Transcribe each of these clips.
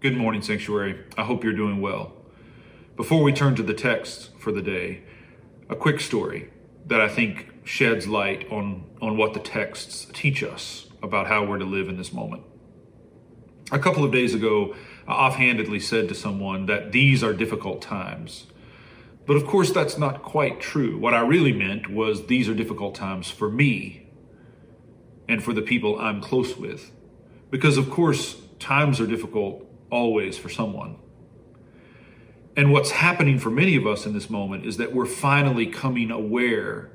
Good morning, Sanctuary. I hope you're doing well. Before we turn to the text for the day, a quick story that I think sheds light on, on what the texts teach us about how we're to live in this moment. A couple of days ago, I offhandedly said to someone that these are difficult times. But of course, that's not quite true. What I really meant was these are difficult times for me and for the people I'm close with. Because, of course, times are difficult always for someone. And what's happening for many of us in this moment is that we're finally coming aware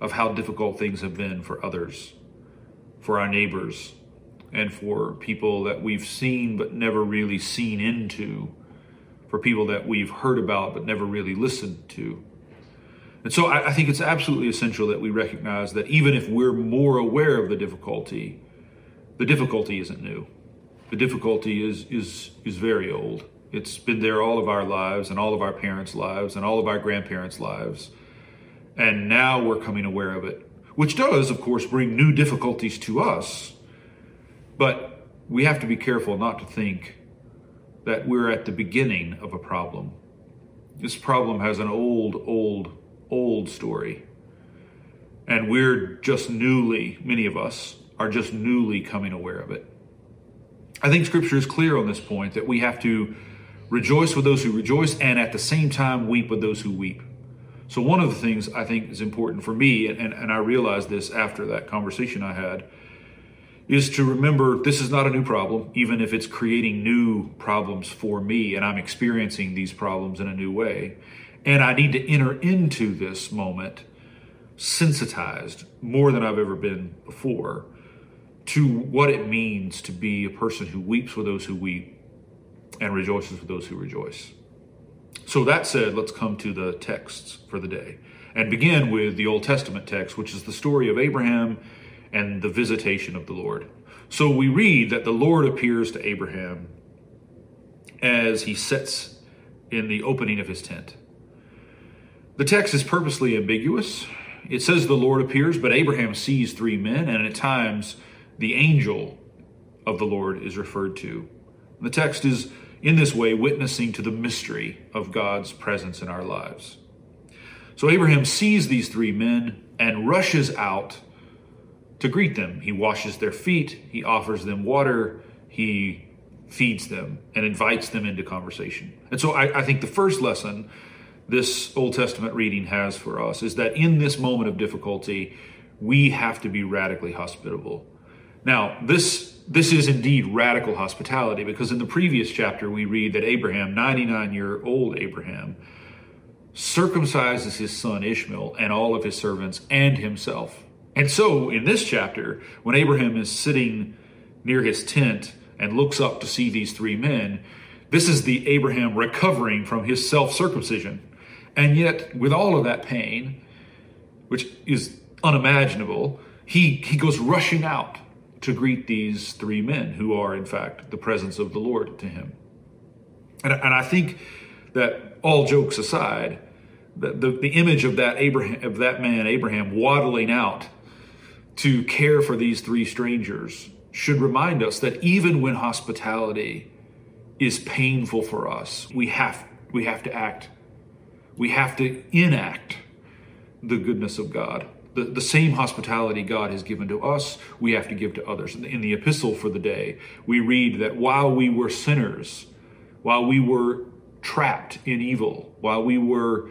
of how difficult things have been for others, for our neighbors, and for people that we've seen but never really seen into, for people that we've heard about but never really listened to. And so I, I think it's absolutely essential that we recognize that even if we're more aware of the difficulty, the difficulty isn't new. The difficulty is is is very old. It's been there all of our lives and all of our parents' lives and all of our grandparents' lives. And now we're coming aware of it, which does, of course, bring new difficulties to us. But we have to be careful not to think that we're at the beginning of a problem. This problem has an old, old, old story. And we're just newly, many of us are just newly coming aware of it. I think scripture is clear on this point that we have to rejoice with those who rejoice and at the same time weep with those who weep. So, one of the things I think is important for me, and, and I realized this after that conversation I had, is to remember this is not a new problem, even if it's creating new problems for me and I'm experiencing these problems in a new way. And I need to enter into this moment sensitized more than I've ever been before to what it means to be a person who weeps with those who weep and rejoices with those who rejoice. So, that said, let's come to the texts for the day and begin with the Old Testament text, which is the story of Abraham and the visitation of the Lord. So, we read that the Lord appears to Abraham as he sits in the opening of his tent. The text is purposely ambiguous. It says the Lord appears, but Abraham sees three men, and at times the angel of the Lord is referred to. The text is in this way witnessing to the mystery of God's presence in our lives. So Abraham sees these three men and rushes out to greet them. He washes their feet, he offers them water, he feeds them, and invites them into conversation. And so I, I think the first lesson this Old Testament reading has for us is that in this moment of difficulty, we have to be radically hospitable. Now, this this is indeed radical hospitality because in the previous chapter we read that Abraham, 99 year old Abraham, circumcises his son Ishmael and all of his servants and himself. And so in this chapter, when Abraham is sitting near his tent and looks up to see these three men, this is the Abraham recovering from his self circumcision. And yet, with all of that pain, which is unimaginable, he, he goes rushing out to greet these three men who are, in fact, the presence of the Lord to him. And, and I think that all jokes aside, the, the, the image of that Abraham of that man Abraham waddling out to care for these three strangers should remind us that even when hospitality is painful for us, we have we have to act. We have to enact the goodness of God the, the same hospitality God has given to us, we have to give to others. In the, in the epistle for the day, we read that while we were sinners, while we were trapped in evil, while we were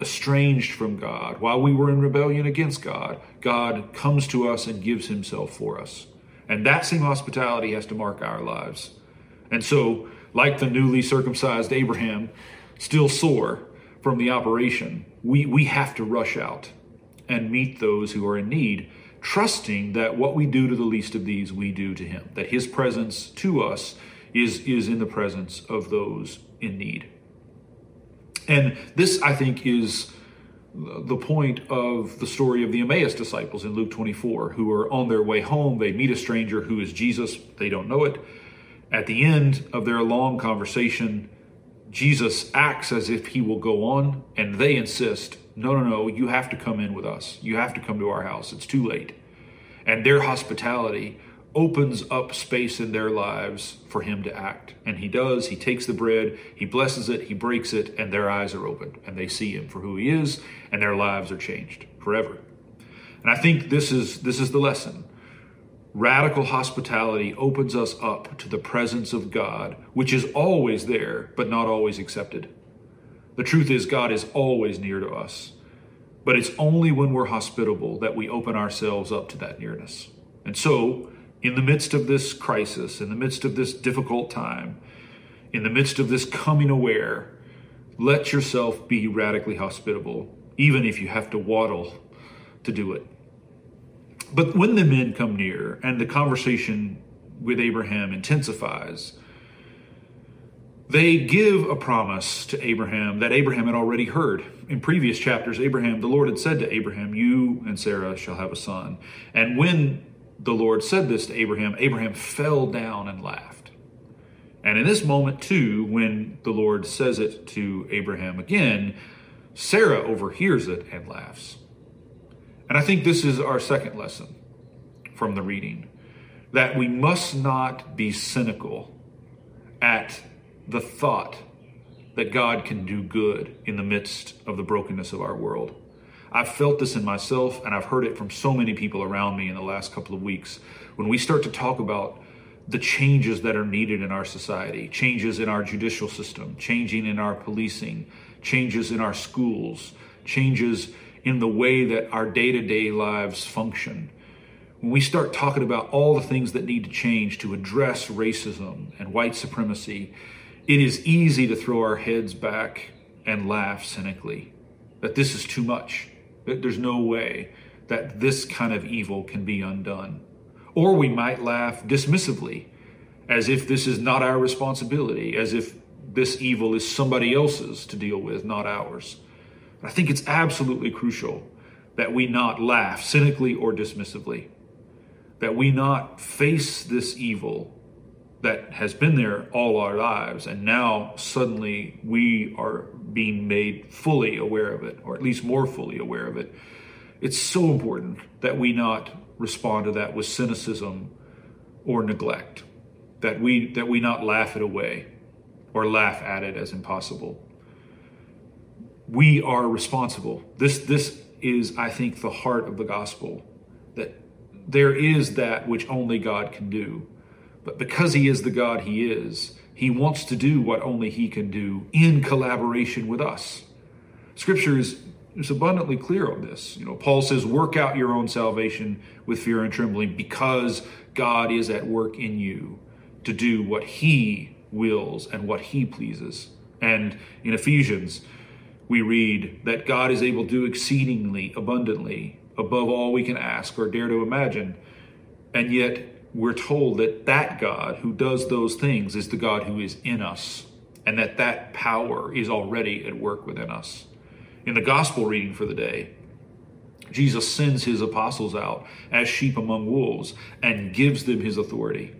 estranged from God, while we were in rebellion against God, God comes to us and gives himself for us. And that same hospitality has to mark our lives. And so, like the newly circumcised Abraham, still sore from the operation, we, we have to rush out and meet those who are in need, trusting that what we do to the least of these, we do to Him, that His presence to us is, is in the presence of those in need. And this, I think, is the point of the story of the Emmaus disciples in Luke 24, who are on their way home. They meet a stranger who is Jesus, they don't know it. At the end of their long conversation, Jesus acts as if he will go on, and they insist no, no, no, you have to come in with us. You have to come to our house. It's too late. And their hospitality opens up space in their lives for him to act. And he does. He takes the bread, he blesses it, he breaks it, and their eyes are opened and they see him for who he is, and their lives are changed forever. And I think this is this is the lesson. Radical hospitality opens us up to the presence of God, which is always there, but not always accepted. The truth is, God is always near to us, but it's only when we're hospitable that we open ourselves up to that nearness. And so, in the midst of this crisis, in the midst of this difficult time, in the midst of this coming aware, let yourself be radically hospitable, even if you have to waddle to do it. But when the men come near and the conversation with Abraham intensifies, they give a promise to Abraham that Abraham had already heard. In previous chapters, Abraham, the Lord had said to Abraham, You and Sarah shall have a son. And when the Lord said this to Abraham, Abraham fell down and laughed. And in this moment, too, when the Lord says it to Abraham again, Sarah overhears it and laughs. And I think this is our second lesson from the reading that we must not be cynical at the thought that God can do good in the midst of the brokenness of our world. I've felt this in myself, and I've heard it from so many people around me in the last couple of weeks. When we start to talk about the changes that are needed in our society, changes in our judicial system, changing in our policing, changes in our schools, changes in the way that our day to day lives function. When we start talking about all the things that need to change to address racism and white supremacy, it is easy to throw our heads back and laugh cynically that this is too much. That there's no way that this kind of evil can be undone. Or we might laugh dismissively, as if this is not our responsibility, as if this evil is somebody else's to deal with, not ours. But I think it's absolutely crucial that we not laugh cynically or dismissively, that we not face this evil that has been there all our lives, and now suddenly we are being made fully aware of it, or at least more fully aware of it. It's so important that we not respond to that with cynicism or neglect, that we that we not laugh it away or laugh at it as impossible. We are responsible. This this is, I think, the heart of the gospel. That there is that which only God can do but because he is the God he is, he wants to do what only he can do in collaboration with us. Scripture is, is abundantly clear on this. You know, Paul says, work out your own salvation with fear and trembling because God is at work in you to do what he wills and what he pleases. And in Ephesians, we read that God is able to do exceedingly abundantly above all we can ask or dare to imagine. And yet, we're told that that God who does those things is the God who is in us, and that that power is already at work within us. In the gospel reading for the day, Jesus sends his apostles out as sheep among wolves and gives them his authority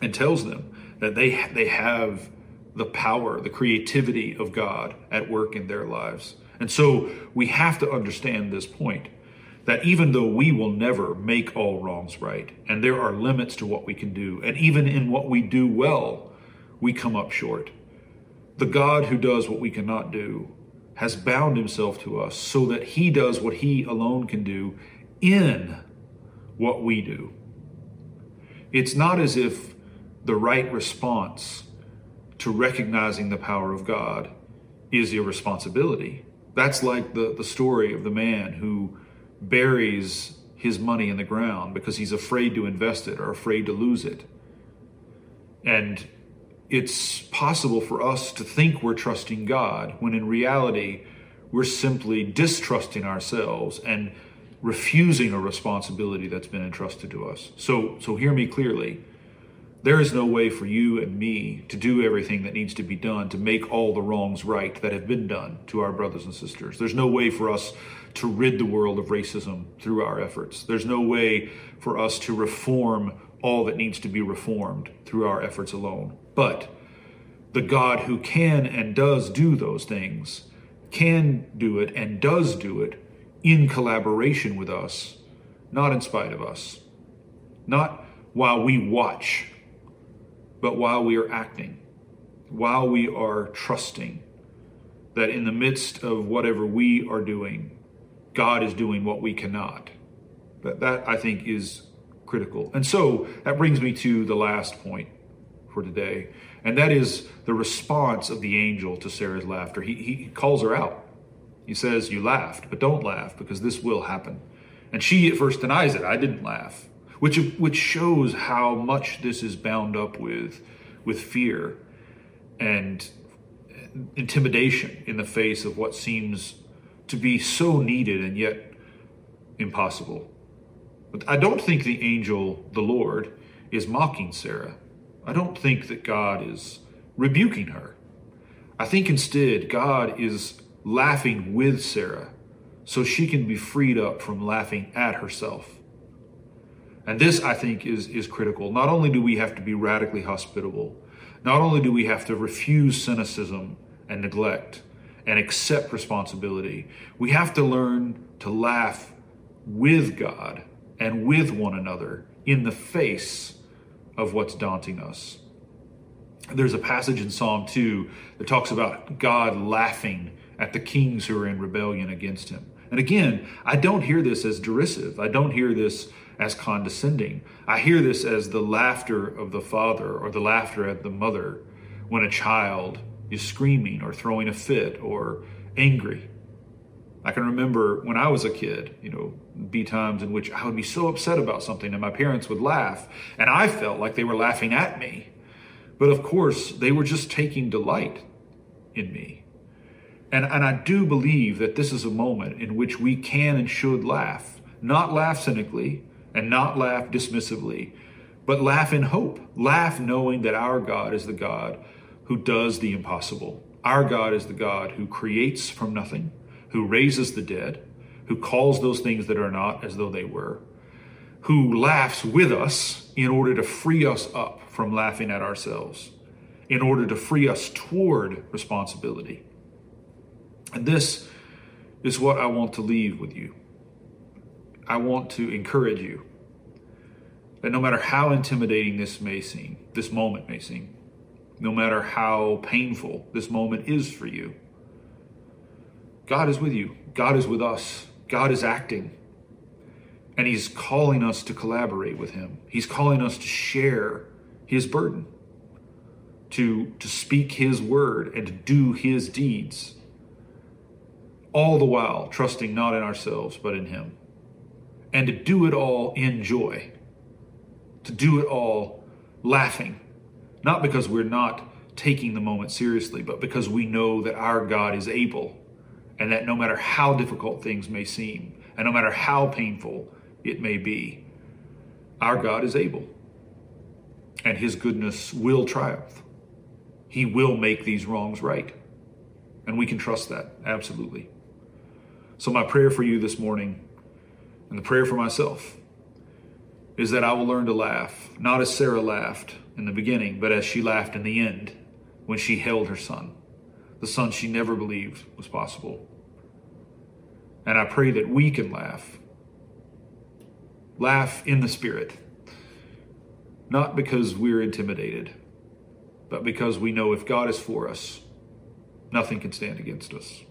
and tells them that they, they have the power, the creativity of God at work in their lives. And so we have to understand this point that even though we will never make all wrongs right, and there are limits to what we can do, and even in what we do well, we come up short. The God who does what we cannot do has bound himself to us so that he does what he alone can do in what we do. It's not as if the right response to recognizing the power of God is irresponsibility. That's like the, the story of the man who buries his money in the ground because he's afraid to invest it or afraid to lose it. And it's possible for us to think we're trusting God when in reality we're simply distrusting ourselves and refusing a responsibility that's been entrusted to us. So so hear me clearly. There is no way for you and me to do everything that needs to be done to make all the wrongs right that have been done to our brothers and sisters. There's no way for us to rid the world of racism through our efforts. There's no way for us to reform all that needs to be reformed through our efforts alone. But the God who can and does do those things can do it and does do it in collaboration with us, not in spite of us. Not while we watch, but while we are acting, while we are trusting that in the midst of whatever we are doing, God is doing what we cannot. That, that I think is critical. And so that brings me to the last point for today, and that is the response of the angel to Sarah's laughter. He, he calls her out. He says, You laughed, but don't laugh because this will happen. And she at first denies it. I didn't laugh, which, which shows how much this is bound up with, with fear and intimidation in the face of what seems to be so needed and yet impossible. But I don't think the angel, the Lord, is mocking Sarah. I don't think that God is rebuking her. I think instead God is laughing with Sarah so she can be freed up from laughing at herself. And this, I think, is, is critical. Not only do we have to be radically hospitable, not only do we have to refuse cynicism and neglect and accept responsibility, we have to learn to laugh with God and with one another in the face of what's daunting us. There's a passage in Psalm 2 that talks about God laughing at the kings who are in rebellion against him. And again, I don't hear this as derisive. I don't hear this as condescending. I hear this as the laughter of the father or the laughter at the mother when a child is screaming or throwing a fit or angry. I can remember when I was a kid, you know, be times in which I would be so upset about something and my parents would laugh, and I felt like they were laughing at me. But of course, they were just taking delight in me. And, and I do believe that this is a moment in which we can and should laugh, not laugh cynically and not laugh dismissively, but laugh in hope. Laugh knowing that our God is the God who does the impossible. Our God is the God who creates from nothing who raises the dead, who calls those things that are not as though they were, who laughs with us in order to free us up from laughing at ourselves, in order to free us toward responsibility. And this is what I want to leave with you. I want to encourage you that no matter how intimidating this may seem, this moment may seem, no matter how painful this moment is for you, God is with you. God is with us. God is acting. And He's calling us to collaborate with Him. He's calling us to share His burden, to, to speak His word, and to do His deeds. All the while trusting not in ourselves, but in Him. And to do it all in joy. To do it all laughing. Not because we're not taking the moment seriously, but because we know that our God is able and that no matter how difficult things may seem, and no matter how painful it may be, our God is able, and His goodness will triumph. He will make these wrongs right. And we can trust that, absolutely. So, my prayer for you this morning, and the prayer for myself, is that I will learn to laugh, not as Sarah laughed in the beginning, but as she laughed in the end when she held her son the son she never believed was possible. And I pray that we can laugh. Laugh in the Spirit. Not because we're intimidated, but because we know if God is for us, nothing can stand against us.